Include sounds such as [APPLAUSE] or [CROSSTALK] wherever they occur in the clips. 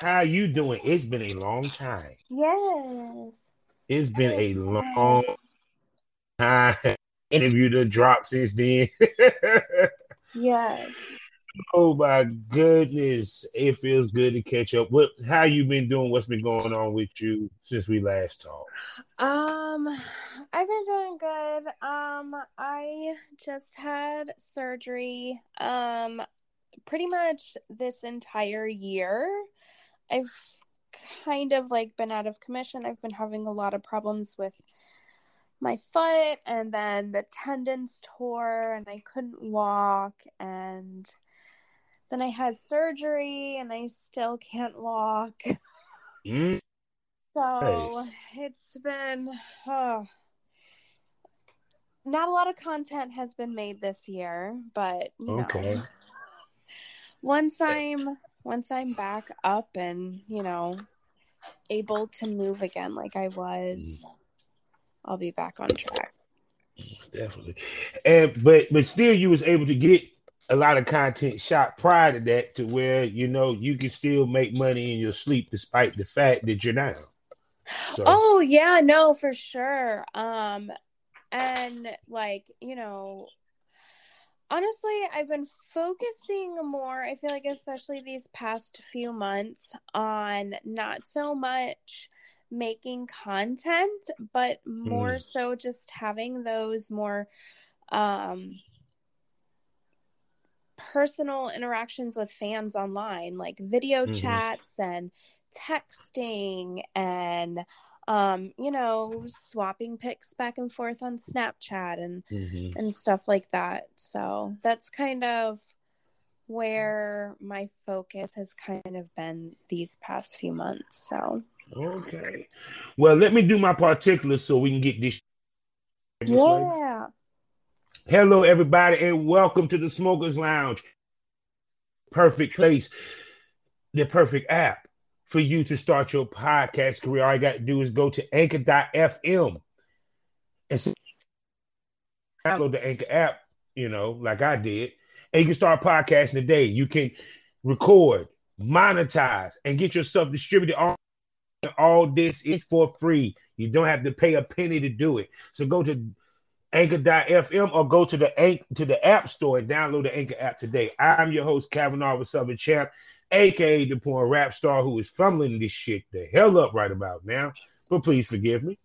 How you doing? It's been a long time. Yes. It's been a long time. Interview the drop since then. Yes. [LAUGHS] oh my goodness. It feels good to catch up. What how you been doing? What's been going on with you since we last talked? Um, I've been doing good. Um, I just had surgery. Um, pretty much this entire year. I've kind of like been out of commission. I've been having a lot of problems with my foot and then the tendons tore and I couldn't walk and then I had surgery and I still can't walk. [LAUGHS] Mm. So it's been oh, not a lot of content has been made this year, but you Okay. know, [LAUGHS] once I'm once I'm back up and you know able to move again like I was, I'll be back on track. Definitely. And but but still you was able to get a lot of content shot prior to that to where you know you can still make money in your sleep despite the fact that you're down. So Oh yeah, no, for sure. Um and like, you know, honestly, I've been focusing more, I feel like especially these past few months on not so much making content, but more so just having those more um personal interactions with fans online, like video Mhm. chats and texting and um you know swapping pics back and forth on snapchat and Mhm. and stuff like that so that's kind of where my focus has kind of been these past few months so Okay. Well, let me do my particulars so we can get this. yeah Hello, everybody, and welcome to the Smokers Lounge. Perfect place, the perfect app for you to start your podcast career. All you got to do is go to anchor.fm and hmm. download the Anchor app, you know, like I did, and you can start podcasting today. You can record, monetize, and get yourself distributed. All, all this is for free. You don't have to pay a penny to do it. So go to anchor.fm or go to the to the app store and download the Anchor app today. I'm your host, Kavanaugh with Southern Champ, aka the porn rap star who is fumbling this shit the hell up right about now. But please forgive me.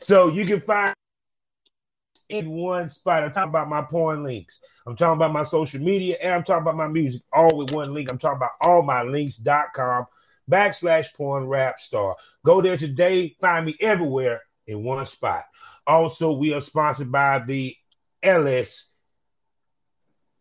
So you can find in one spot. I'm talking about my porn links. I'm talking about my social media, and I'm talking about my music, all with one link. I'm talking about all my links.com backslash porn rap star. Go there today. Find me everywhere in one spot. Also, we are sponsored by the LS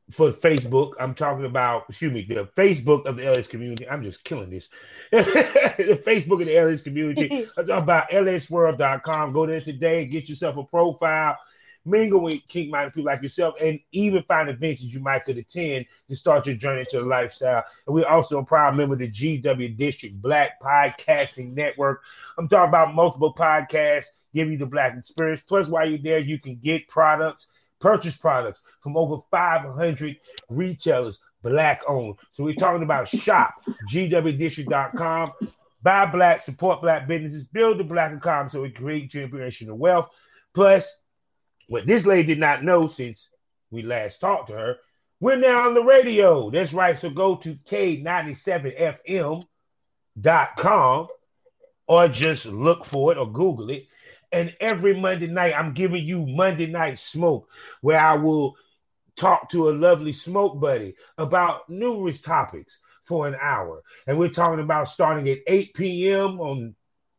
for Facebook. I'm talking about, excuse me, the Facebook of the LS community. I'm just killing this. [LAUGHS] the Facebook of the LS community. [LAUGHS] I'm talking about lsworld.com. Go there today, get yourself a profile, mingle with kink minded people like yourself, and even find events that you might could attend to start your journey to the lifestyle. And we're also a proud member of the GW District Black Podcasting Network. I'm talking about multiple podcasts, give you the black experience. Plus, while you're there, you can get products, purchase products from over 500 retailers, black owned. So we're talking about shop, gwdistrict.com. Buy black, support black businesses, build the black economy so we create generational wealth. Plus, what this lady did not know since we last talked to her, we're now on the radio. That's right. So go to K97FM com or just look for it or Google it. And every Monday night, I'm giving you Monday Night Smoke, where I will talk to a lovely smoke buddy about numerous topics for an hour. And we're talking about starting at 8 p.m. on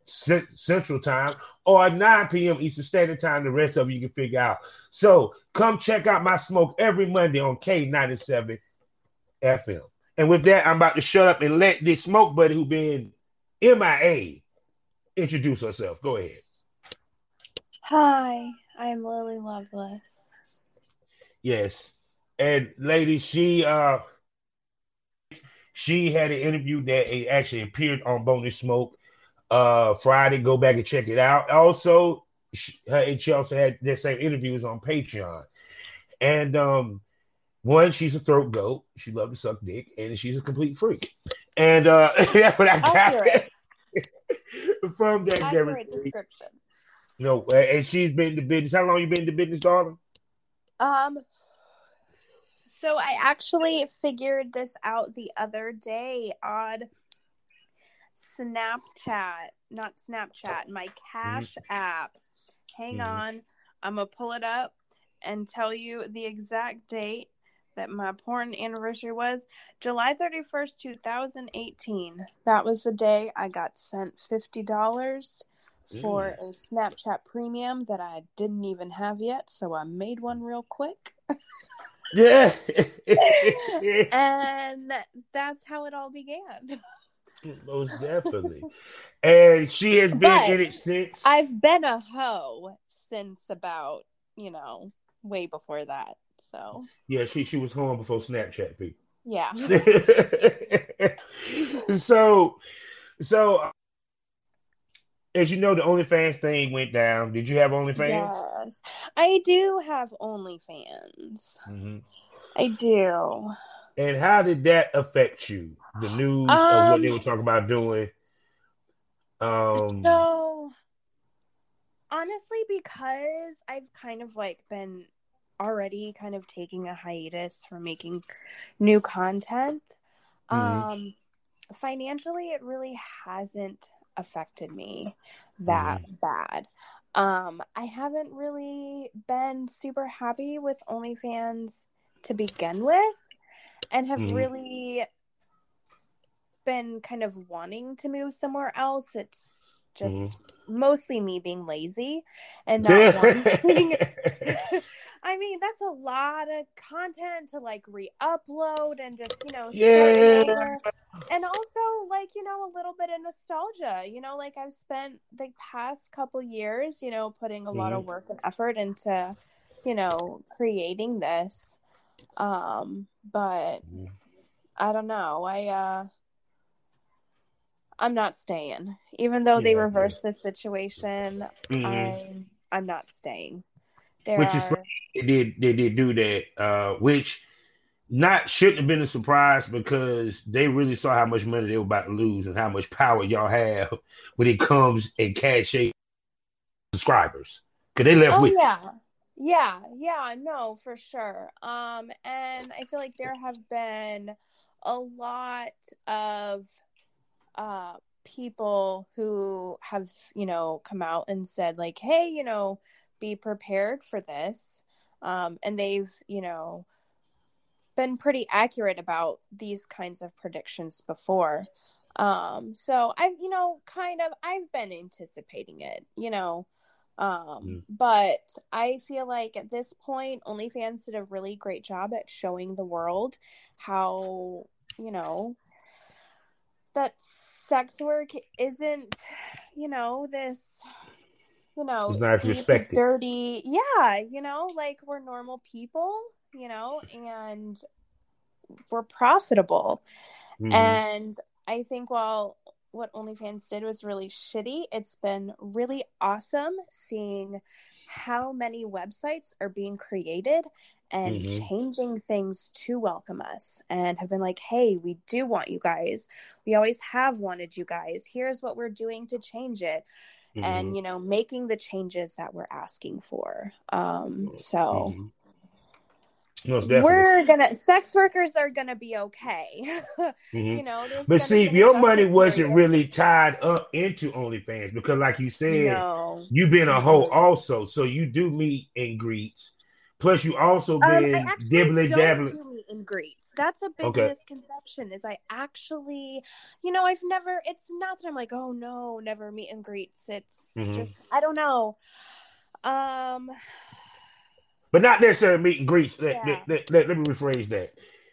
C- Central Time or 9 p.m. Eastern Standard Time. The rest of you can figure out. So come check out my smoke every Monday on K97 FM. And with that, I'm about to shut up and let this smoke buddy who been MIA introduce herself. Go ahead. Hi, I'm Lily Lovelace. Yes. And lady, she uh she had an interview that it actually appeared on Bonus Smoke uh Friday. Go back and check it out. Also, she, her, and she also had the same interviews on Patreon. And um one, she's a throat goat. She loves to suck dick, and she's a complete freak. And uh [LAUGHS] that's what I got [LAUGHS] from that Accurate Description. No, and she's been in the business. How long you been in the business, darling? Um, so I actually figured this out the other day on Snapchat, not Snapchat, my Cash app. Hang Mhm. on, I'm gonna pull it up and tell you the exact date that my porn anniversary was July 31st, 2018. That was the day I got sent $50 for a Snapchat premium that I didn't even have yet, so I made one real quick. Yeah. [LAUGHS] [LAUGHS] and that's how it all began. [LAUGHS] Most definitely. And she has been But in it since. I've been a hoe since about, you know, way before that. So, yeah, she she was home before Snapchat people. yeah. so so as you know, the OnlyFans thing went down. Did you have OnlyFans? Yes. I do have OnlyFans. Mhm. I do. And how did that affect you? The news of what they Um, were talking about doing. Um, So, honestly, because I've kind of like been already kind of taking a hiatus from making new content, Mhm. um, financially, it really hasn't affected me that bad. Um, I haven't really been super happy with OnlyFans to begin with, and have Mhm. really been kind of wanting to move somewhere else. It's just mostly me being lazy and [LAUGHS] not wanting. [LAUGHS] [LAUGHS] I mean, that's a lot of content to like re-upload and just you know Yeah. And also, like you know, a little bit of nostalgia. You know, like I've spent the past couple years, you know, putting a lot of Mhm. work and effort into, you know, creating this. Um, but. I don't know. I uh I'm not staying. Even though they Yeah, reversed the situation, Mhm. I'm I'm not staying. There Which is are they did they did do that, uh, which not shouldn't have been a surprise because they really saw how much money they were about to lose and how much power y'all have [LAUGHS] when it comes in cash subscribers. Because they left Oh with yeah. Yeah, yeah, no, for sure. Um and I feel like there have been a lot of uh people who have, you know, come out and said like, "Hey, you know, be prepared for this." Um and they've, you know, been pretty accurate about these kinds of predictions before. Um so I've, you know, kind of I've been anticipating it, you know. Um, Mm. but I feel like at this point, OnlyFans did a really great job at showing the world how, you know, that sex work isn't, you know, this, you know, It's not respected. dirty. Yeah, you know, like we're normal people, you know, and we're profitable. Mhm. And I think while what OnlyFans did was really shitty, it's been really awesome seeing how many websites are being created and Mhm. changing things to welcome us and have been like, hey, we do want you guys. We always have wanted you guys. Here's what we're doing to change it. Mhm. And, you know, making the changes that we're asking for. Um, so Mhm. we're gonna sex workers are gonna be okay. [LAUGHS] mm-hmm. You know, but see, your money wasn't really tied up into OnlyFans because, like you said, no. you've been a hoe also, so you do meet and greets. Plus, you also um, been um, dibbling dabbling. Do and greets. That's a big okay. misconception. Is I actually, you know, I've never. It's not that I'm like, oh no, never meet and greets. It's mm-hmm. just I don't know. Um, but not necessarily meet and greets. Let, yeah. let, let, let, me rephrase that.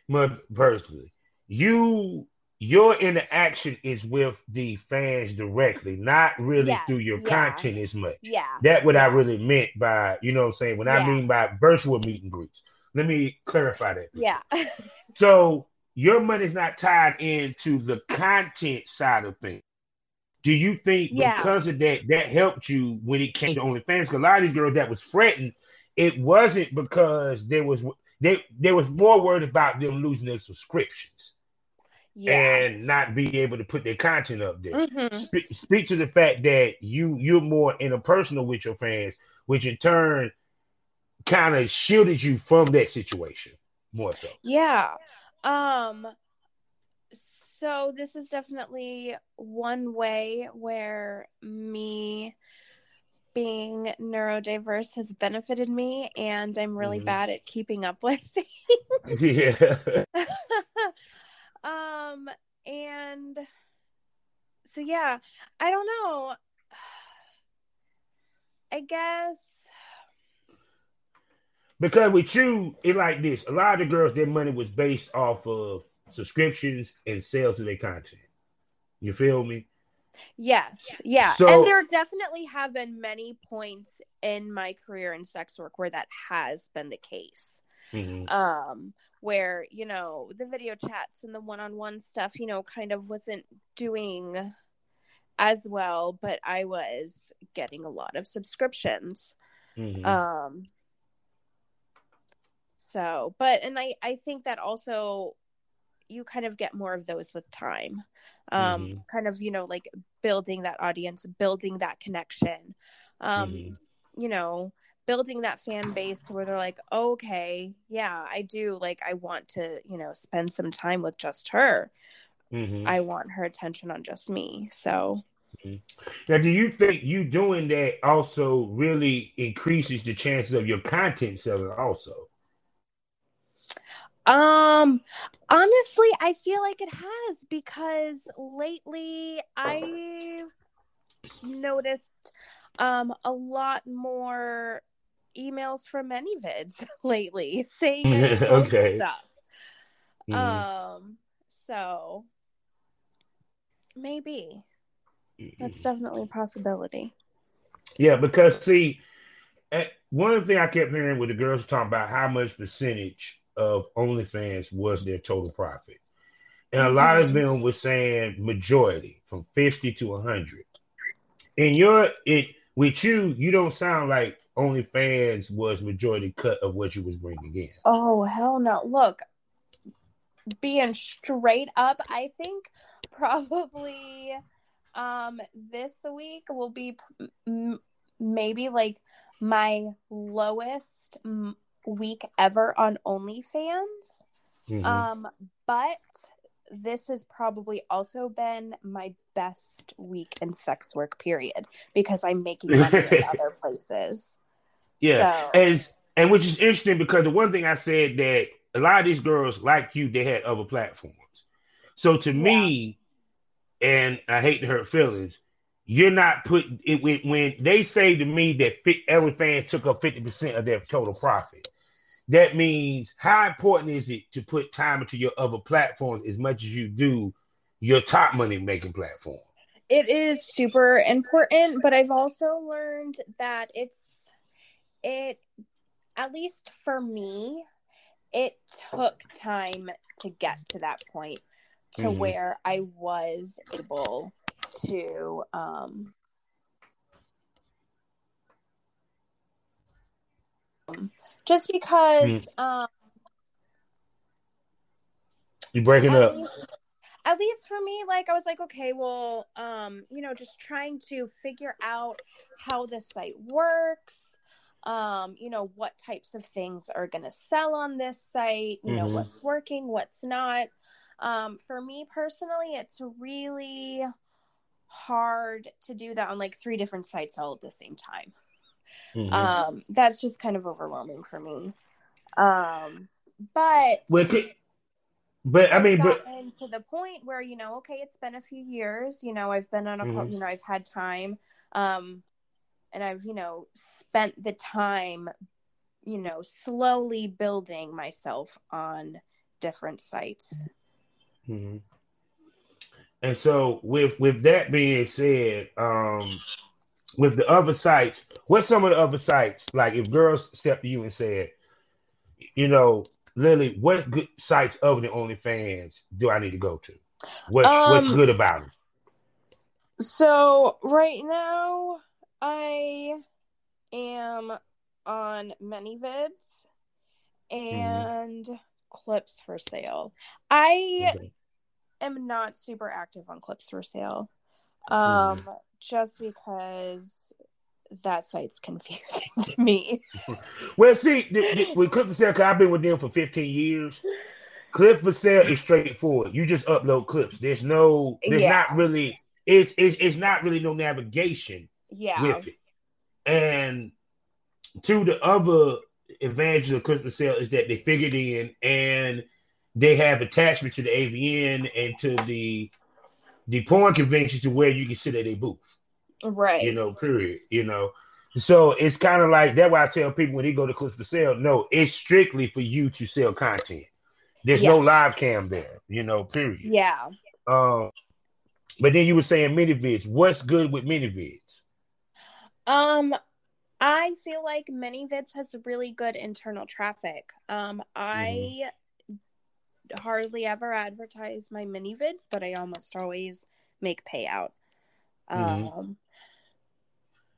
But personally, you your interaction is with the fans directly, not really yes, through your yeah. content as much. Yeah. That what yeah. I really meant by, you know what I'm saying? When I mean by virtual meet and greets. Let me clarify that. Yeah. [LAUGHS] so your money's not tied into the content side of things. Do you think because of that, that helped you when it came to OnlyFans? Because a lot of these girls that was fretting it wasn't because there was they there was more worried about them losing their subscriptions. Yeah. and not be able to put their content up there. Mm-hmm. Spe- speak to the fact that you you're more interpersonal with your fans, which in turn kind of shielded you from that situation more so. Yeah. Um so this is definitely one way where me being neurodiverse has benefited me and I'm really mm. bad at keeping up with [LAUGHS] things. yeah. [LAUGHS] um and so yeah, I don't know. [SIGHS] I guess because with you, it like this. A lot of the girls, their money was based off of subscriptions and sales of their content. You feel me? Yes, yeah. So, and there definitely have been many points in my career in sex work where that has been the case. Mm-hmm. Um, where, you know, the video chats and the one on one stuff, you know, kind of wasn't doing as well, but I was getting a lot of subscriptions. Mm-hmm. Um, so, but, and I, I think that also you kind of get more of those with time um mm-hmm. kind of you know like building that audience building that connection um mm-hmm. you know building that fan base where they're like oh, okay yeah i do like i want to you know spend some time with just her mm-hmm. i want her attention on just me so mm-hmm. now do you think you doing that also really increases the chances of your content selling also um, honestly, I feel like it has because lately I've noticed um a lot more emails from ManyVids [LAUGHS] lately saying [LAUGHS] okay stuff. Mm-hmm. Um, so maybe that's definitely a possibility. Yeah, because see, eh, one thing I kept hearing with the girls talking about how much percentage of OnlyFans was their total profit. And a lot of them were saying majority from 50 to 100. And you're it with you, you don't sound like OnlyFans was majority cut of what you was bringing in. Oh hell no! Look, being straight up, I think probably um this week will be m- maybe like my lowest m- week ever on OnlyFans. Mm-hmm. Um, but this has probably also been my best week in sex work period because I'm making money in [LAUGHS] other places. Yeah. So. And and which is interesting because the one thing I said that a lot of these girls like you, they had other platforms. So to yeah. me, and I hate to hurt feelings, you're not putting it when, they say to me that fit, every fan took up 50% of their total profit that means how important is it to put time into your other platforms as much as you do your top money making platform? It is super important, but I've also learned that it's it at least for me, it took time to get to that point to mm-hmm. where I was able to um just because mm. um you breaking up least, at least for me like i was like okay well um you know just trying to figure out how the site works um, you know, what types of things are going to sell on this site, you know, Mhm. what's working, what's not. Um, for me personally, it's really hard to do that on like three different sites all at the same time. Mhm. Um, that's just kind of overwhelming for me. Um, but well, could, but I mean, but to the point where you know, okay, it's been a few years. You know, I've been on a, Mhm. you know, I've had time, um, and I've you know spent the time, you know, slowly building myself on different sites. Mhm. And so with with that being said, um with the other sites, what's some of the other sites? Like if girls step to you and said, you know, Lily, what good sites other than OnlyFans do I need to go to? What what's Um, good about them? So right now, I am on ManyVids and Clips for Sale. I Okay. am not super active on Clips for Sale, um, just because that site's confusing [LAUGHS] to me. [LAUGHS] Well, see, the, the, with Clip for Sale, I've been with them for 15 years. Clip for Sale is straightforward. You just upload clips. There's no, there's Yeah. not really, it's, it's it's not really no navigation Yeah, with it. And to the other advantages of Clip for Sale is that they figured in and they have attachment to the AVN and to the the porn convention to where you can sit at a booth right. you know, period. You know. So it's kind of like that's why I tell people when they go to clips for sale, no, it's strictly for you to sell content. There's no live cam there, you know, period. Yeah. Um but then you were saying ManyVids. What's good with ManyVids? Um, I feel like ManyVids has really good internal traffic. Um, I hardly ever advertise my ManyVids, but I almost always make payout. Mhm. Um,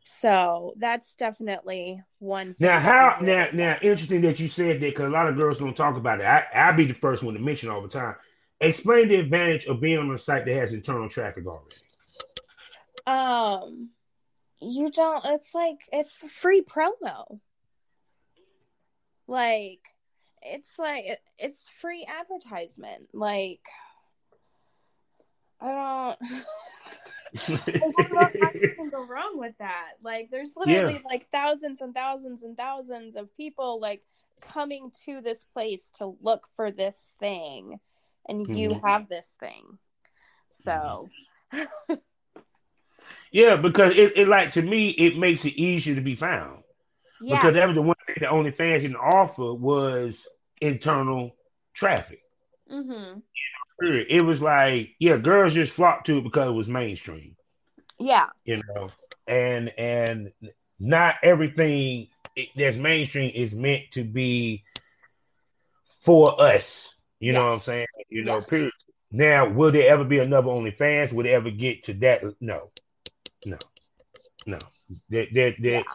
so that's definitely one. thing Now, how now now interesting that you said that because a lot of girls don't talk about it. I I'll be the first one to mention all the time. Explain the advantage of being on a site that has internal traffic already. Um, you don't. It's like it's free promo. Like, it's like it's free advertisement. Like, I don't. [LAUGHS] I don't know how you can go wrong with that. Like, there's literally Yeah. like thousands and thousands and thousands of people like coming to this place to look for this thing, and you Mhm. have this thing. So, [LAUGHS] yeah, because it, it like to me, it makes it easier to be found. yeah, because that was the one thing that OnlyFans didn't offer was internal traffic. hmm Period. It was like, yeah, girls just flocked to it because it was mainstream, yeah, you know, and and not everything that's mainstream is meant to be for us. You know what I'm saying? You know, Yes. period. Now, will there ever be another OnlyFans? Will it ever get to that? No, no, no. That that that.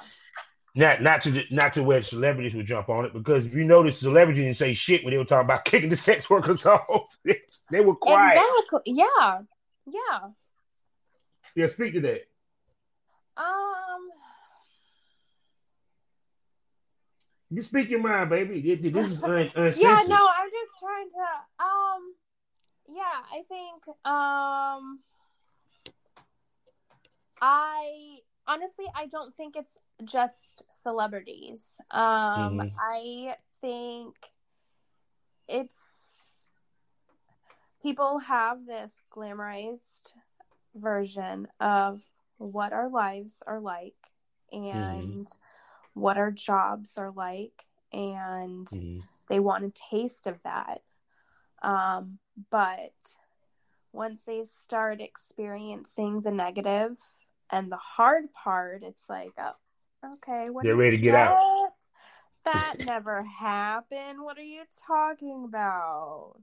Not not to the, not to where celebrities would jump on it because if you notice, celebrities didn't say shit when they were talking about [LAUGHS] kicking the sex workers off. [LAUGHS] they were quiet. Exactly. Yeah. Yeah. Yeah, speak to that. Um. You speak your mind, baby. This, this is un. [LAUGHS] Yeah. No, I'm just trying to. Um. Yeah, I think. Um. I honestly, I don't think it's just celebrities. Um. Mhm. I think it's people have this glamorized version of what our lives are like and what our jobs are like and Mhm. they want a taste of that um, but once they start experiencing the negative and the hard part it's like oh, okay what They're ready to get out. that? that [LAUGHS] never happened. What are you talking about?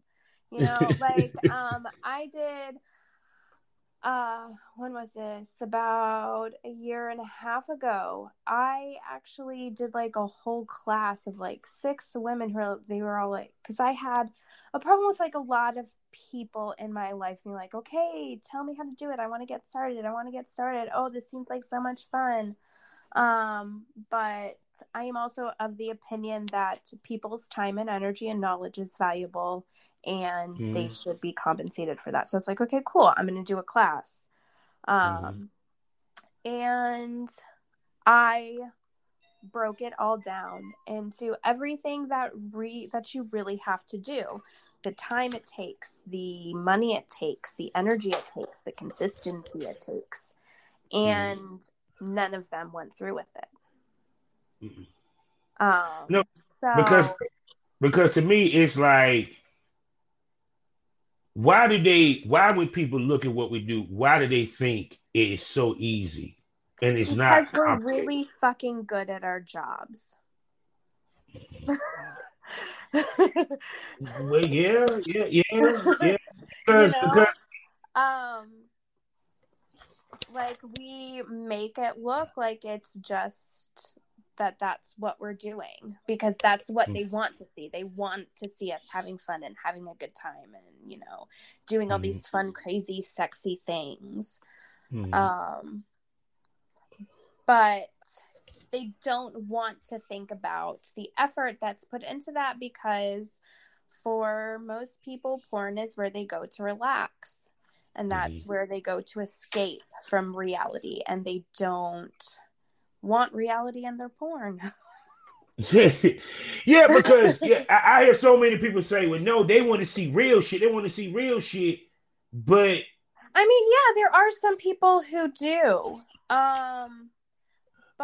You know [LAUGHS] like um i did uh when was this? About a year and a half ago. I actually did like a whole class of like six women who they were all like because i had a problem with like a lot of people in my life being like okay tell me how to do it. I want to get started. I want to get started. Oh this seems like so much fun Um, but I am also of the opinion that people's time and energy and knowledge is valuable and mm. they should be compensated for that. So it's like, okay, cool. I'm going to do a class. Um, mm. and I broke it all down into everything that re that you really have to do the time it takes the money it takes the energy it takes the consistency it takes and mm. None of them went through with it. Mm um no so, because because to me it's like why do they why would people look at what we do why do they think it's so easy and it's because not we're really fucking good at our jobs. Well yeah yeah yeah yeah. [LAUGHS] Because, you know? because um like we make it look like it's just that that's what we're doing because that's what they want to see. They want to see us having fun and having a good time and you know doing all mm-hmm. these fun, crazy, sexy things. Mm-hmm. Um, but they don't want to think about the effort that's put into that because for most people, porn is where they go to relax and that's mm-hmm. where they go to escape from reality and they don't want reality in their porn [LAUGHS] [LAUGHS] yeah because yeah, I, I, hear so many people say well no they want to see real shit they want to see real shit but i mean yeah there are some people who do um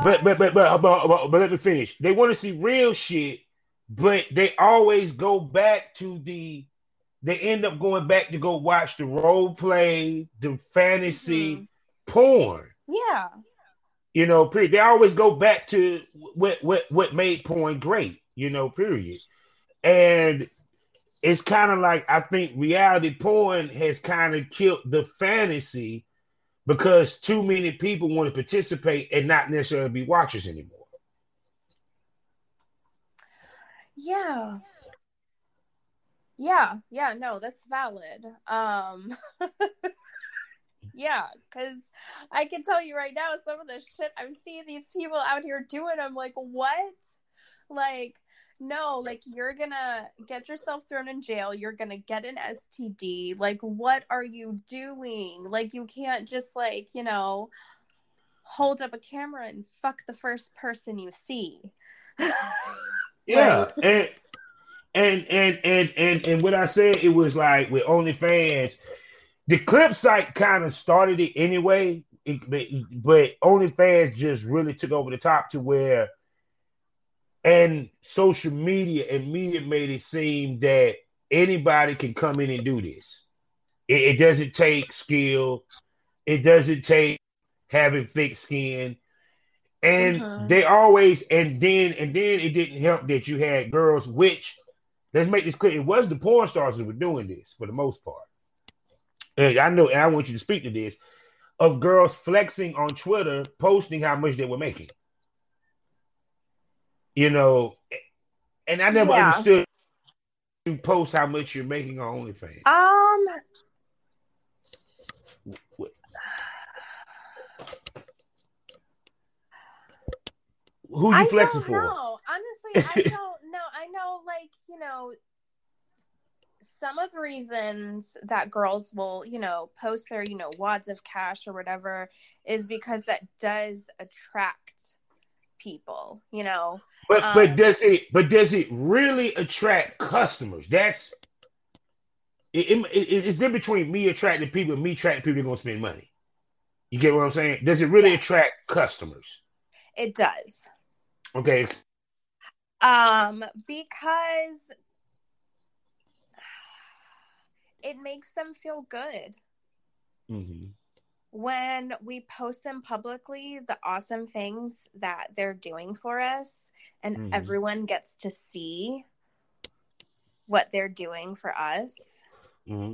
but but but but, but, but, but let me finish they want to see real shit but they always go back to the they end up going back to go watch the role play, the fantasy mm-hmm. porn. Yeah. You know, period. They always go back to what what what made porn great, you know, period. And it's kind of like I think reality porn has kind of killed the fantasy because too many people want to participate and not necessarily be watchers anymore. Yeah. Yeah, yeah, no, that's valid. Um [LAUGHS] Yeah, because I can tell you right now, some of the shit I'm seeing these people out here doing, I'm like, what? Like, no, like you're gonna get yourself thrown in jail. You're gonna get an STD. Like, what are you doing? Like, you can't just like, you know, hold up a camera and fuck the first person you see. [LAUGHS] yeah, and and and and and and what I said, it was like with OnlyFans, the clip site kind of started it anyway, it, but OnlyFans just really took over the top to where, and social media and media made it seem that anybody can come in and do this. It, it doesn't take skill. It doesn't take having thick skin. And mm-hmm. they always and then and then it didn't help that you had girls, which let's make this clear. It was the porn stars that were doing this for the most part. And I know, and I want you to speak to this of girls flexing on Twitter, posting how much they were making. You know, and I never yeah. understood you post how much you're making on OnlyFans. Um, who you flexing for? Know. Honestly, I [LAUGHS] don't. I know, like you know, some of the reasons that girls will, you know, post their, you know, wads of cash or whatever is because that does attract people, you know. But um, but does it but does it really attract customers? That's it, it, it's in between me attracting people and me attracting people that are gonna spend money. You get what I'm saying? Does it really yes. attract customers? It does. Okay. Um, because it makes them feel good. Mm-hmm. When we post them publicly, the awesome things that they're doing for us, and mm-hmm. everyone gets to see what they're doing for us. Mm-hmm.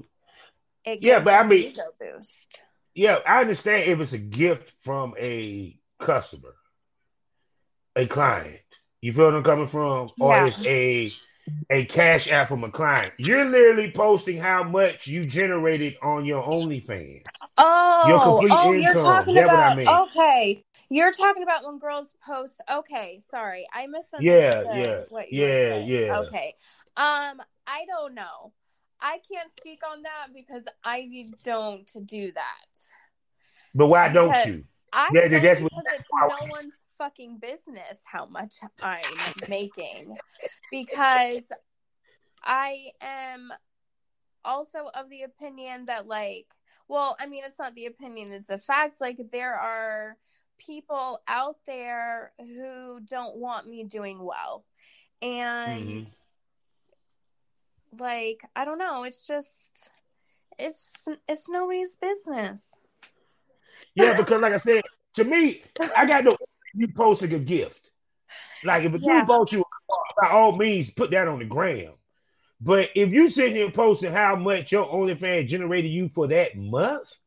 yeah, but I mean, boost. Yeah, I understand if it's a gift from a customer, a client. You feel what I'm coming from, or yeah. it's a a cash app from a client. You're literally posting how much you generated on your OnlyFans. Oh, your complete oh, income. You're talking about, I mean. Okay. You're talking about when girls post. Okay, sorry, I misunderstood. Yeah, yeah, what you yeah, yeah. Okay, um, I don't know. I can't speak on that because I don't do that. But why don't you? I Yeah, that's what- because that's it's no one's fucking business how much I'm making because I am also of the opinion that like well I mean it's not the opinion it's a fact like there are people out there who don't want me doing well. And Mhm. like I don't know it's just it's it's nobody's business. Yeah, because like I said, to me, I got no you posting a gift. Like if a Yeah. dude bought you, a car, by all means, put that on the gram. But if you sitting here posting how much your OnlyFans generated you for that month,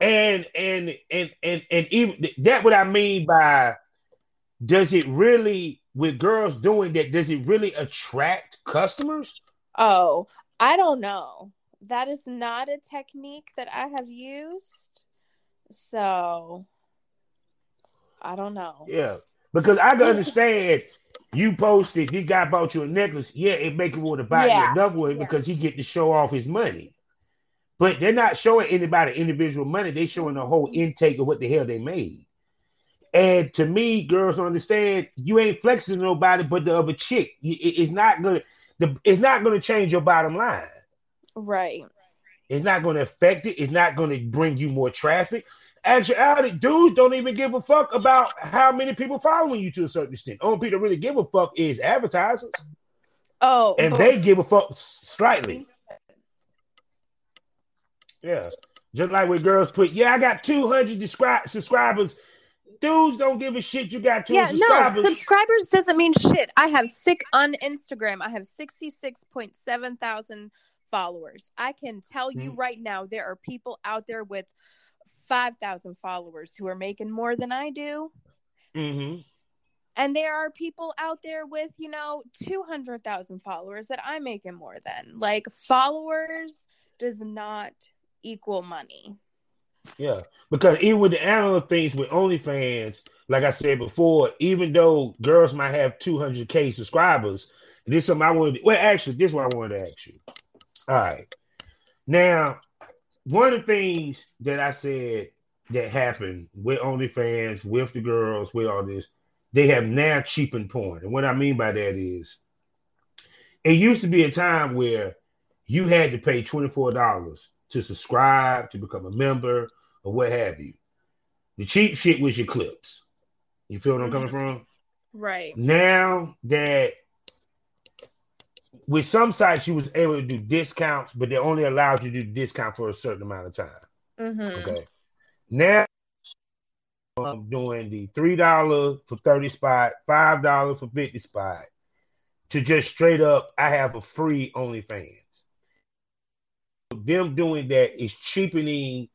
and and and and and even that what I mean by does it really with girls doing that, does it really attract customers? Oh, I don't know. That is not a technique that I have used. So I don't know. Yeah. Because I can understand you posted this guy bought you a necklace. Yeah, it make him want to buy Yeah. you another one Yeah. because he get to show off his money. But they're not showing anybody individual money. They showing the whole intake of what the hell they made. And to me, girls don't understand you ain't flexing nobody but the other chick. It's not gonna the it's not gonna change your bottom line. Right. It's not going to affect it. It's not going to bring you more traffic. Actuality, dudes don't even give a fuck about how many people following you to a certain extent. Only people really give a fuck is advertisers, Oh, and they give a fuck slightly. Yeah, just like when girls put, "Yeah, I got two hundred descri- subscribers." Dudes don't give a shit. You got two yeah, no, subscribers. subscribers doesn't mean shit. I have sick on Instagram. I have 66.7 thousand followers. I can tell you Mhm. right now, there are people out there with 5,000 followers who are making more than I do. hmm And there are people out there with, you know, 200,000 followers that I'm making more than. Like, followers does not equal money. Yeah, because even with the analog things with OnlyFans, like I said before, even though girls might have 200k subscribers, this is something I wanted. Well, actually, this is what I wanted to ask you. All right, now one of the things that I said that happened with OnlyFans, with the girls, with all this, they have now cheapened porn, and what I mean by that is, it used to be a time where you had to pay twenty four dollars to subscribe, to become a member, or what have you. The cheap shit was your clips. You feel what I'm coming mm-hmm. from? Right. Now that with some sites you was able to do discounts, but they only allowed you to do discount for a certain amount of time. Mm-hmm. Okay. Now I'm doing the three dollar for 30 spot, five dollar for 50 spot to just straight up I have a free OnlyFans. Them doing that is cheapening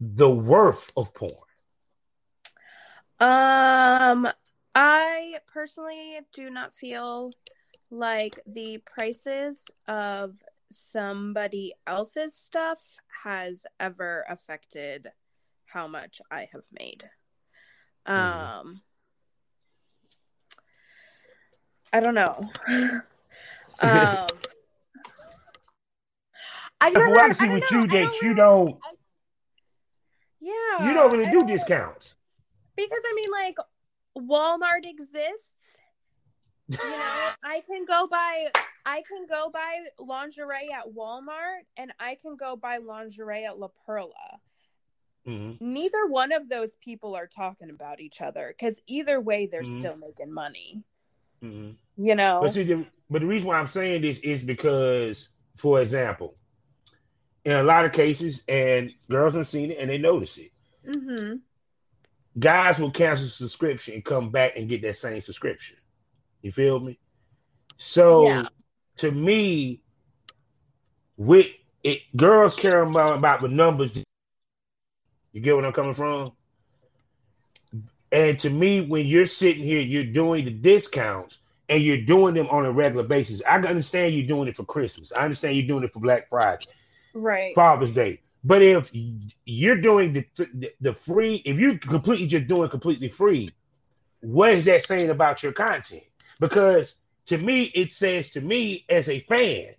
the worth of porn. Um, I personally do not feel like the prices of somebody else's stuff has ever affected how much I have made. Mhm. Um, I don't know. [LAUGHS] um, I never, what I I see don't with know, you I that you don't yeah, you don't really I do discounts. because I mean, like Walmart exists. You know, I can go buy I can go buy lingerie at Walmart and I can go buy lingerie at La Perla. Mhm. Neither one of those people are talking about each other because either way they're Mhm. still making money. Mhm. You know, But see, the, but the reason why I'm saying this is because, for example, in a lot of cases, and girls have seen it and they notice it. hmm Guys will cancel subscription and come back and get that same subscription. You feel me? So, Yeah. to me, with it, girls care about about the numbers. You get what I'm coming from? And to me, when you're sitting here, you're doing the discounts and you're doing them on a regular basis. I can understand you doing it for Christmas. I understand you're doing it for Black Friday, right. Father's Day. But if you're doing the, the, the free, if you're completely just doing completely free, what is that saying about your content? Because to me, it says to me as a fan,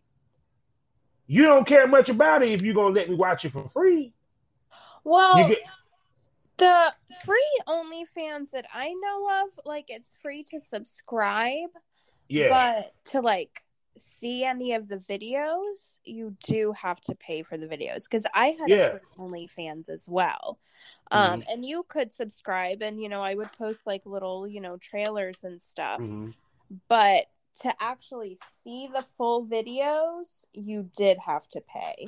you don't care much about it if you're gonna let me watch it for free. Well, get... the free OnlyFans that I know of, like it's free to subscribe. Yeah. But to like see any of the videos, you do have to pay for the videos because I had yeah. OnlyFans as well. Um, mm-hmm. and you could subscribe, and you know, I would post like little, you know, trailers and stuff. Mm-hmm. But to actually see the full videos, you did have to pay.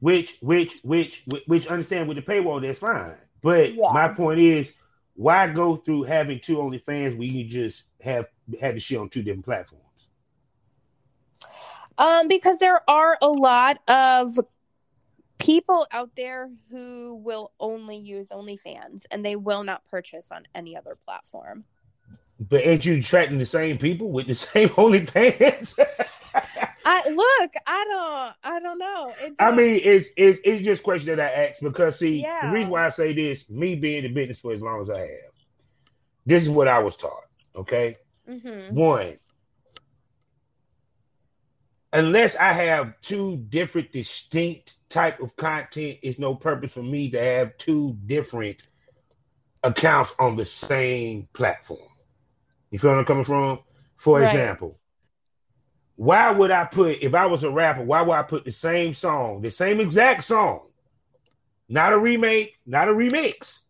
Which, which, which, which, understand with the paywall, that's fine. But yeah. my point is, why go through having two OnlyFans when you just have had the shit on two different platforms? Um, because there are a lot of people out there who will only use OnlyFans and they will not purchase on any other platform. But ain't you attracting the same people with the [LAUGHS] same OnlyFans? [LAUGHS] I look, I don't, I don't know. I mean, it's it's it's just a question that I ask because see, yeah. the reason why I say this, me being in business for as long as I have, this is what I was taught. Okay, mm-hmm. one, unless I have two different, distinct type of content, it's no purpose for me to have two different accounts on the same platform. You feel where I'm coming from? For right. example, why would I put if I was a rapper? Why would I put the same song, the same exact song, not a remake, not a remix,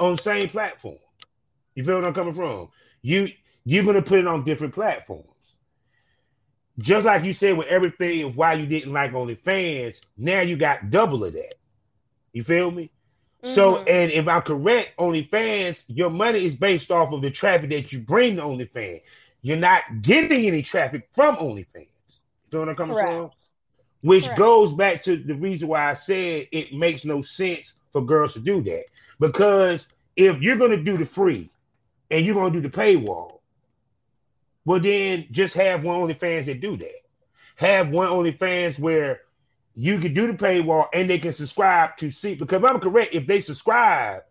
on the same platform? You feel where I'm coming from? You you're gonna put it on different platforms just like you said with everything why you didn't like OnlyFans, now you got double of that. You feel me? Mm-hmm. So, and if I'm correct, OnlyFans, your money is based off of the traffic that you bring to OnlyFans. You're not getting any traffic from OnlyFans. You know what I'm coming from? Which Correct. goes back to the reason why I said it makes no sense for girls to do that. Because if you're going to do the free and you're going to do the paywall, well, then just have one OnlyFans that do that. Have one OnlyFans where you can do the paywall and they can subscribe to see. Because I'm correct, if they subscribe,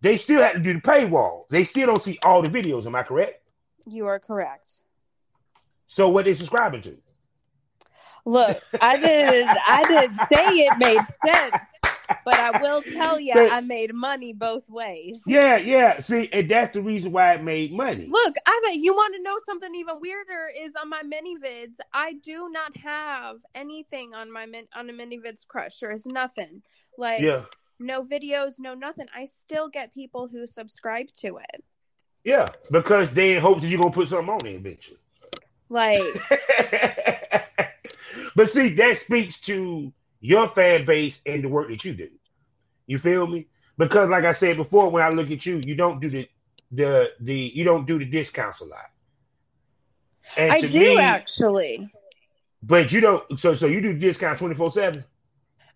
they still have to do the paywall. They still don't see all the videos. Am I correct? You are correct. So what they subscribing to? Look, I did I didn't say it made sense but I will tell you, I made money both ways. Yeah, yeah. See, and that's the reason why it made money. Look, I bet you want to know something even weirder is on my ManyVids. I do not have anything on my min- on a ManyVids crush. There is nothing like yeah. no videos, no nothing. I still get people who subscribe to it. Yeah, because they in hopes that you're gonna put something on it eventually. Like, [LAUGHS] but see, that speaks to your fan base and the work that you do. You feel me? Because like I said before, when I look at you, you don't do the the the you don't do the discounts a lot. And I do me, actually. But you don't so so you do discount 24-7?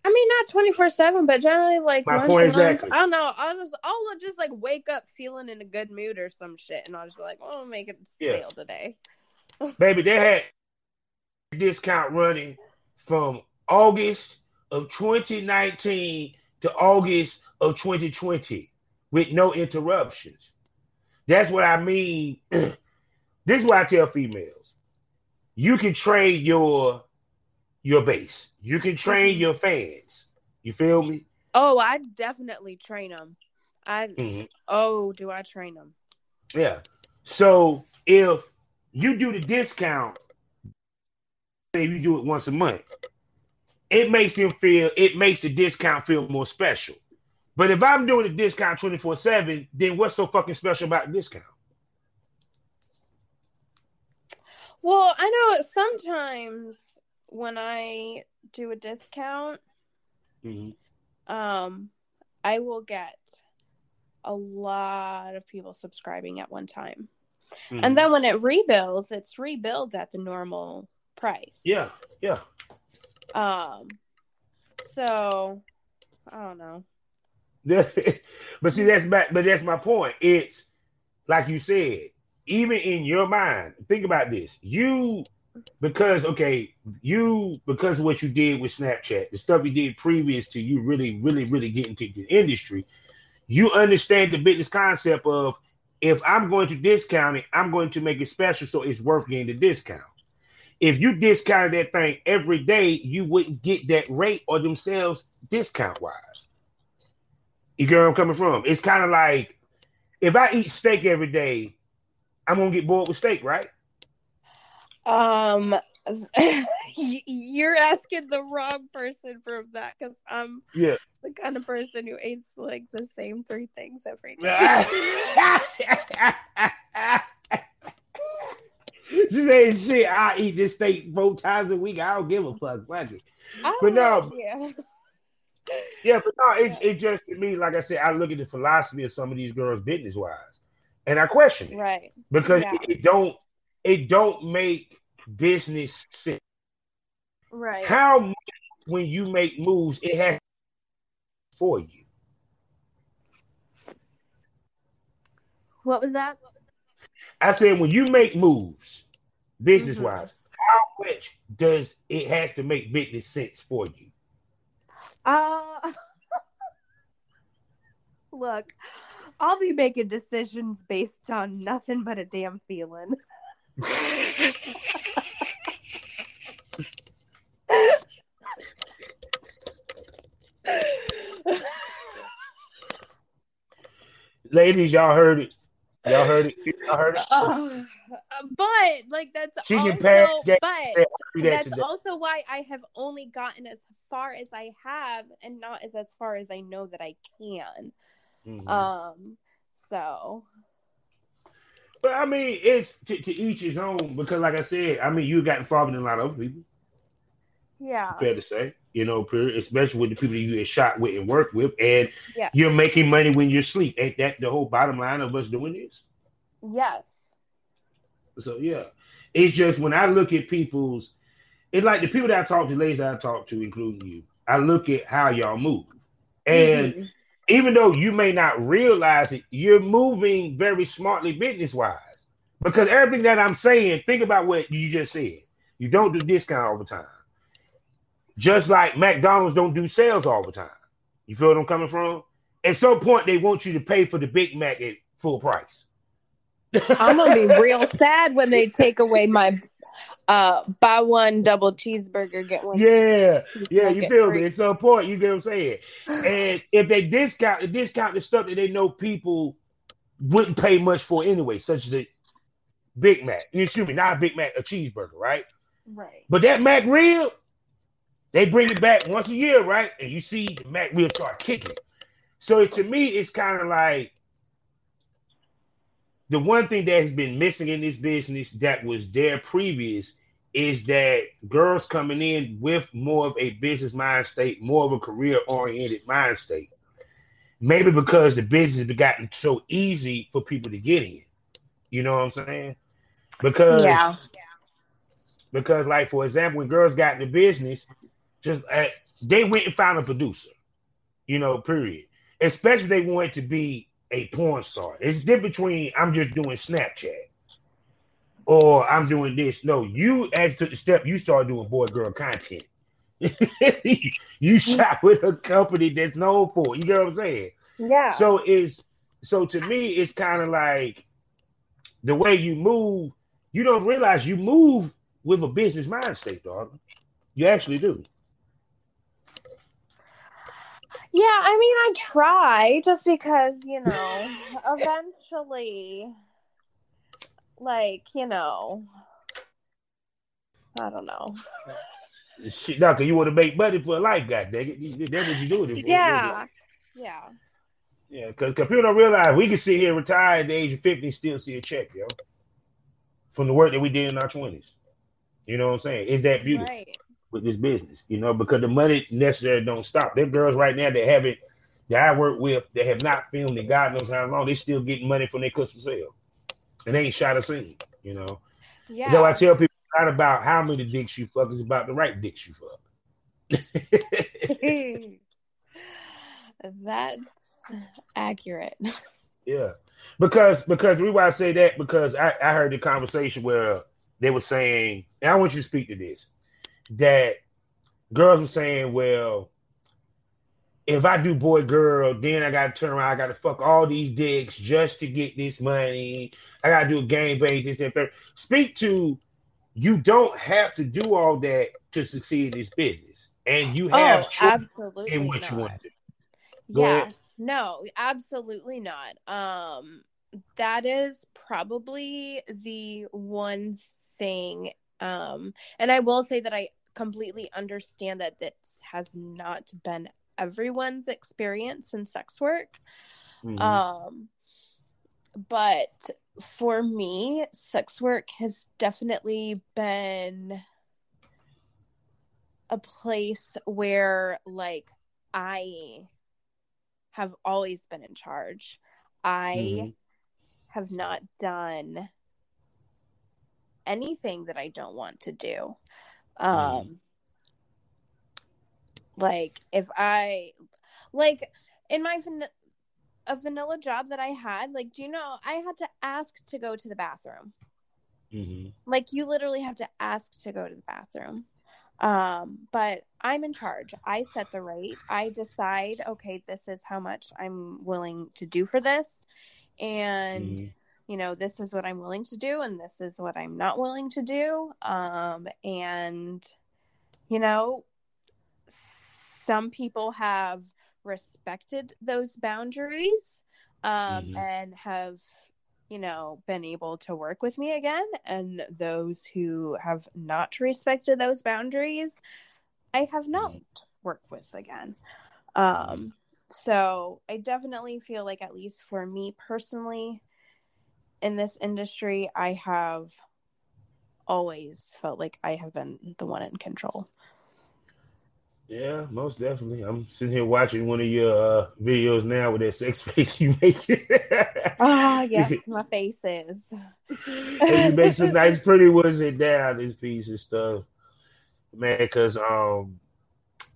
I mean not 24-7, but generally like my point exactly. I don't know. I'll just I'll just like wake up feeling in a good mood or some shit and I'll just be like, oh make it yeah. sale today. [LAUGHS] Baby, they had discount running from August of 2019 to August of 2020 with no interruptions. That's what I mean. [CLEARS THROAT] this is what I tell females. You can train your your base. You can train mm-hmm. your fans. You feel me? Oh, I definitely train them. I mm-hmm. oh, do I train them? Yeah. So if you do the discount, say you do it once a month, it makes them feel it makes the discount feel more special. But if I'm doing a discount 24 7, then what's so fucking special about the discount? Well, I know sometimes when I do a discount, mm-hmm. um, I will get a lot of people subscribing at one time. Mm-hmm. And then when it rebuilds, it's rebuilt at the normal price. Yeah, yeah. Um, so I don't know. [LAUGHS] but see, that's my, but that's my point. It's like you said, even in your mind, think about this. You because okay, you because of what you did with Snapchat, the stuff you did previous to you really, really, really getting to the industry, you understand the business concept of if I'm going to discount it, I'm going to make it special so it's worth getting the discount. If you discounted that thing every day, you wouldn't get that rate or themselves discount wise. You get where I'm coming from? It's kind of like if I eat steak every day, I'm gonna get bored with steak, right? Um, [LAUGHS] you're asking the wrong person for that because I'm yeah the kind of person who eats like the same three things every day. [LAUGHS] [LAUGHS] she said, "Shit, I eat this steak four times a week. I don't give a fuck. Fuck it." Oh, but no, yeah. yeah, but no, it, it just to me, like I said, I look at the philosophy of some of these girls business wise, and I question it, right? Because yeah. it, it don't it don't make business sense. Right. How much when you make moves, it has for you. What was that? I said when you make moves, business wise, mm-hmm. how much does it has to make business sense for you? Uh [LAUGHS] look, I'll be making decisions based on nothing but a damn feeling. [LAUGHS] Ladies, y'all heard it. Y'all heard it. Y'all heard it. Uh, but like that's she also, but that's today. also why I have only gotten as far as I have, and not as as far as I know that I can. Mm-hmm. Um. So. But I mean, it's to, to, each his own because, like I said, I mean, you got involved in a lot of other people. Yeah. Fair to say, you know, especially with the people you get shot with and work with, and yeah. you're making money when you sleep. Ain't that the whole bottom line of us doing this? Yes. So yeah, it's just when I look at people's, it's like the people that I talk to, ladies that I talk to, including you. I look at how y'all move, and mm-hmm. even though you may not realize it, you're moving very smartly business wise. Because everything that I'm saying, think about what you just said. You don't do discount all the time. Just like McDonald's don't do sales all the time. You feel what I'm coming from? At some point, they want you to pay for the Big Mac at full price. I'm gonna be real sad when they take away my uh buy one double cheeseburger, get one. Yeah, yeah, you feel free. me? At some point, you get what I'm saying. and if they discount discount the stuff that they know people wouldn't pay much for anyway, such as a Big Mac. Excuse me, not a Big Mac, a cheeseburger, right? Right. But that McRib, they bring it back once a year, right? And you see the McRib start kicking. So to me, it's kind of like the one thing that has been missing in this business that was there previous is that girls coming in with more of a business mind state, more of a career oriented mind state. Maybe because the business has gotten so easy for people to get in. You know what I'm saying? Because yeah. Because, like for example, when girls got in the business, just uh, they went and found a producer. You know, period. Especially they wanted to be a porn star. It's different between I'm just doing Snapchat or I'm doing this. No, you actually took the step. You started doing boy girl content. [LAUGHS] you shot with a company that's known for. You get what I'm saying? Yeah. So it's so to me, it's kind of like the way you move. You don't realize you move with a business mind state, dog. You actually do. Yeah, I mean, I try just because, you know, eventually, like, you know, I don't know. Shit, no, cause you want to make money for a life, god dang it. That's what you do it for. Yeah, yeah. Yeah, because people don't realize we can sit here retired at the age of 50 and still see a check, yo. From the work that we did in our 20s. You know what I'm saying? Is that beautiful? Right with this business, you know, because the money necessarily don't stop. There girls right now that haven't that I work with that have not filmed in God knows how long, they still getting money from their custom sale. And they ain't shot a scene, you know. Yeah. So I tell people not about how many dicks you fuck, it's about the right dicks you fuck. [LAUGHS] That's accurate. Yeah. Because because the reason why I say that, because I, I heard the conversation where they were saying, and I want you to speak to this, that girls were saying, well, if I do boy girl, then I gotta turn around, I gotta fuck all these dicks just to get this money. I gotta do a game bang, this and that. Speak to you don't have to do all that to succeed in this business. And you have oh, absolutely in what not. you want to do. Go yeah. ahead. No, absolutely not. Um that is probably the one thing um and I will say that I completely understand that this has not been everyone's experience in sex work. Mhm. Um, but for me, sex work has definitely been a place where, like, I have always been in charge. I Mhm. have not done anything that I don't want to do. Um, like if I like in my van- a vanilla job that I had, like, do you know I had to ask to go to the bathroom. Mhm. Like you literally have to ask to go to the bathroom. Um, but I'm in charge. I set the rate. I decide, okay, this is how much I'm willing to do for this. And Mhm. You know, this is what I'm willing to do and this is what I'm not willing to do. Um, and you know, some people have respected those boundaries um, Mhm. and have you know been able to work with me again and those who have not respected those boundaries i have not worked with again um so i definitely feel like at least for me personally in this industry i have always felt like i have been the one in control Yeah, most definitely. I'm sitting here watching one of your uh, videos now with that sex [LAUGHS] face you make. ah [LAUGHS] yes my face is and you make some nice, [LAUGHS] pretty ones in down this piece and stuff, man. Because um,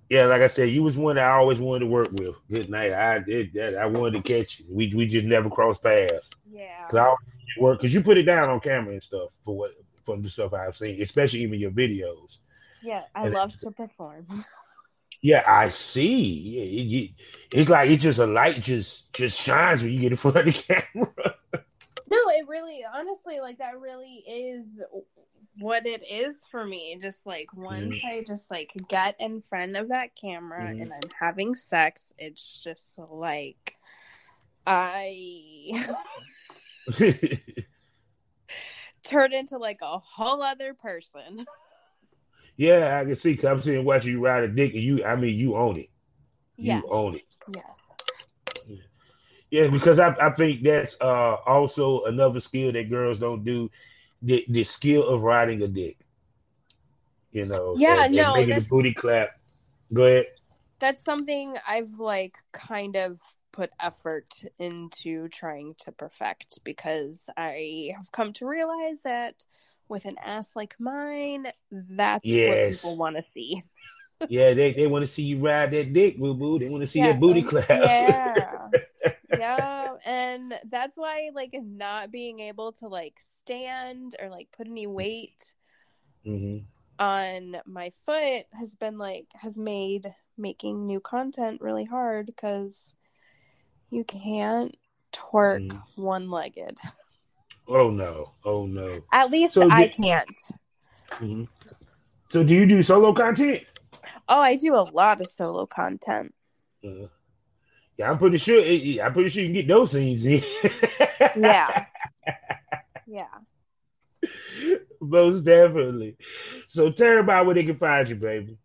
yeah, like I said, you was one that I always wanted to work with. Good night. I did that. I wanted to catch you. We we just never crossed paths. yeah Cause I always wanted to work because you put it down on camera and stuff for what from the stuff I've seen, especially even your videos. yeah i And- love to perform [LAUGHS] Yeah, I see. It- it- it's like it just a light just just shines when you get in front of the [LAUGHS] camera. No, it really, honestly, like that really is what it is for me. Just like once I just like get in front of that camera Mhm. and I'm having sex, it's just like I [LAUGHS] [LAUGHS] turn into like a whole other person. [LAUGHS] yeah, I can see. Cause I'm sitting watching you ride a dick, and you, I mean, you own it. You Yes. own it. Yes. Yeah, because I, I think that's uh also another skill that girls don't do, the the skill of riding a dick. You know, Yeah, and, and no, making the booty clap. Go ahead. That's something I've like kind of put effort into trying to perfect because I have come to realize that with an ass like mine, that's Yes. what people want to see. Yeah, they, they want to see you ride that dick, boo boo. They want to see that booty clap. Yeah. [LAUGHS] yeah. And that's why like not being able to like stand or like put any weight hmm on my foot has been like has made making new content really hard because you can't twerk Mm. one legged. Oh no! Oh no! At least So I did- can't. Mhm. So, do you do solo content? Oh, I do a lot of solo content. Uh, yeah, I'm pretty sure. eh, I'm pretty sure you can get those scenes in. Yeah. [LAUGHS] yeah. most definitely. So, tell everybody where they can find you, baby.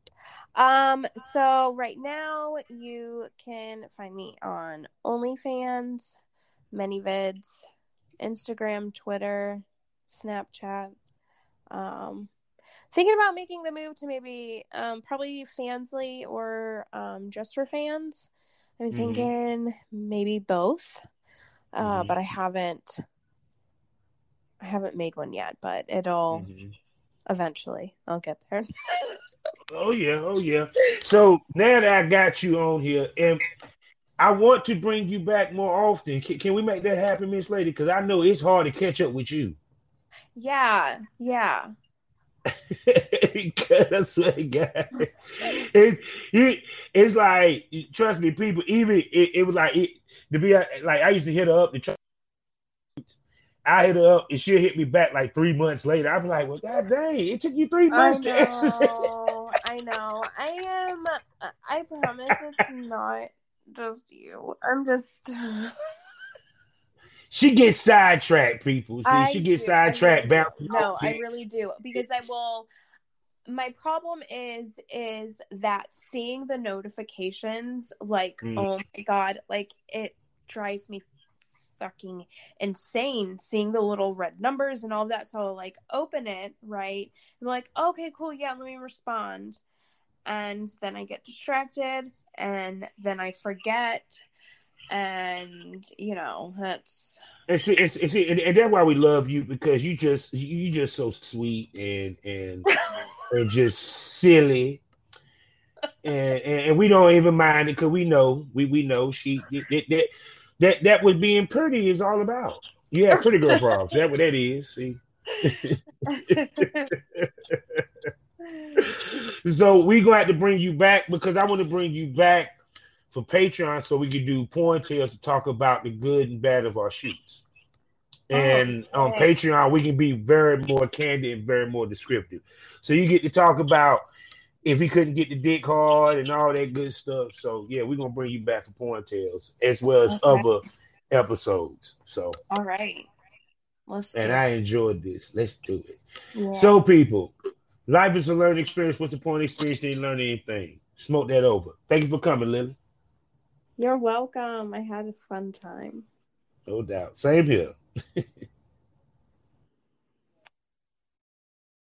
Um, so right now you can find me on OnlyFans, ManyVids, Instagram, Twitter, Snapchat. Um, thinking about making the move to maybe um probably Fansly or um just for fans. I'm Mhm. thinking maybe both. Uh, Mhm. but I haven't I haven't made one yet, but it'll Mhm. eventually. I'll get there. [LAUGHS] Oh yeah, oh yeah. So now that I got you on here, and I want to bring you back more often. Can, can we make that happen, Miss Lady? Because I know it's hard to catch up with you. Yeah, yeah. I swear to God, it, it, it's like trust me, people. Even it, it was like it, to be uh, like I used to hit her up to try. I hit her up and she'll hit me back like three months later. I'm like, well, god dang, it took you three months to answer. I know. I am. I promise it's not just you. I'm just. She gets sidetracked, people. See, I she gets do. I sidetracked. really. No, I really do because I will. My problem is is that seeing the notifications, like Mm. oh my god, like it drives me fucking insane seeing the little red numbers and all of that. So I'll like open it, right? I'm like, okay, cool, yeah, let me respond. And then I get distracted and then I forget. And you know, that's And see, and, and see, and, and that's why we love you because you just you just so sweet and and [LAUGHS] and just silly. And, and and we don't even mind it because we know we we know she that that that that was being pretty is all about. You have pretty girl problems. that what that is. See. [LAUGHS] [LAUGHS] So we have to bring you back because I want to bring you back for Patreon so we can do porn tales to talk about the good and bad of our shoots. Oh, and on Patreon, we can be very more candid and very more descriptive. So you get to talk about if he couldn't get the dick hard and all that good stuff. So yeah, we're gonna bring you back for porn tales as well as Okay. other episodes. So all right. Let's and. I enjoyed this. Let's do it. Yeah. So, people, life is a learning experience. What's the point of experience? Didn't learn anything. Smoke that over. Thank you for coming, Lily. You're welcome. I had a fun time. No doubt. Same here. [LAUGHS]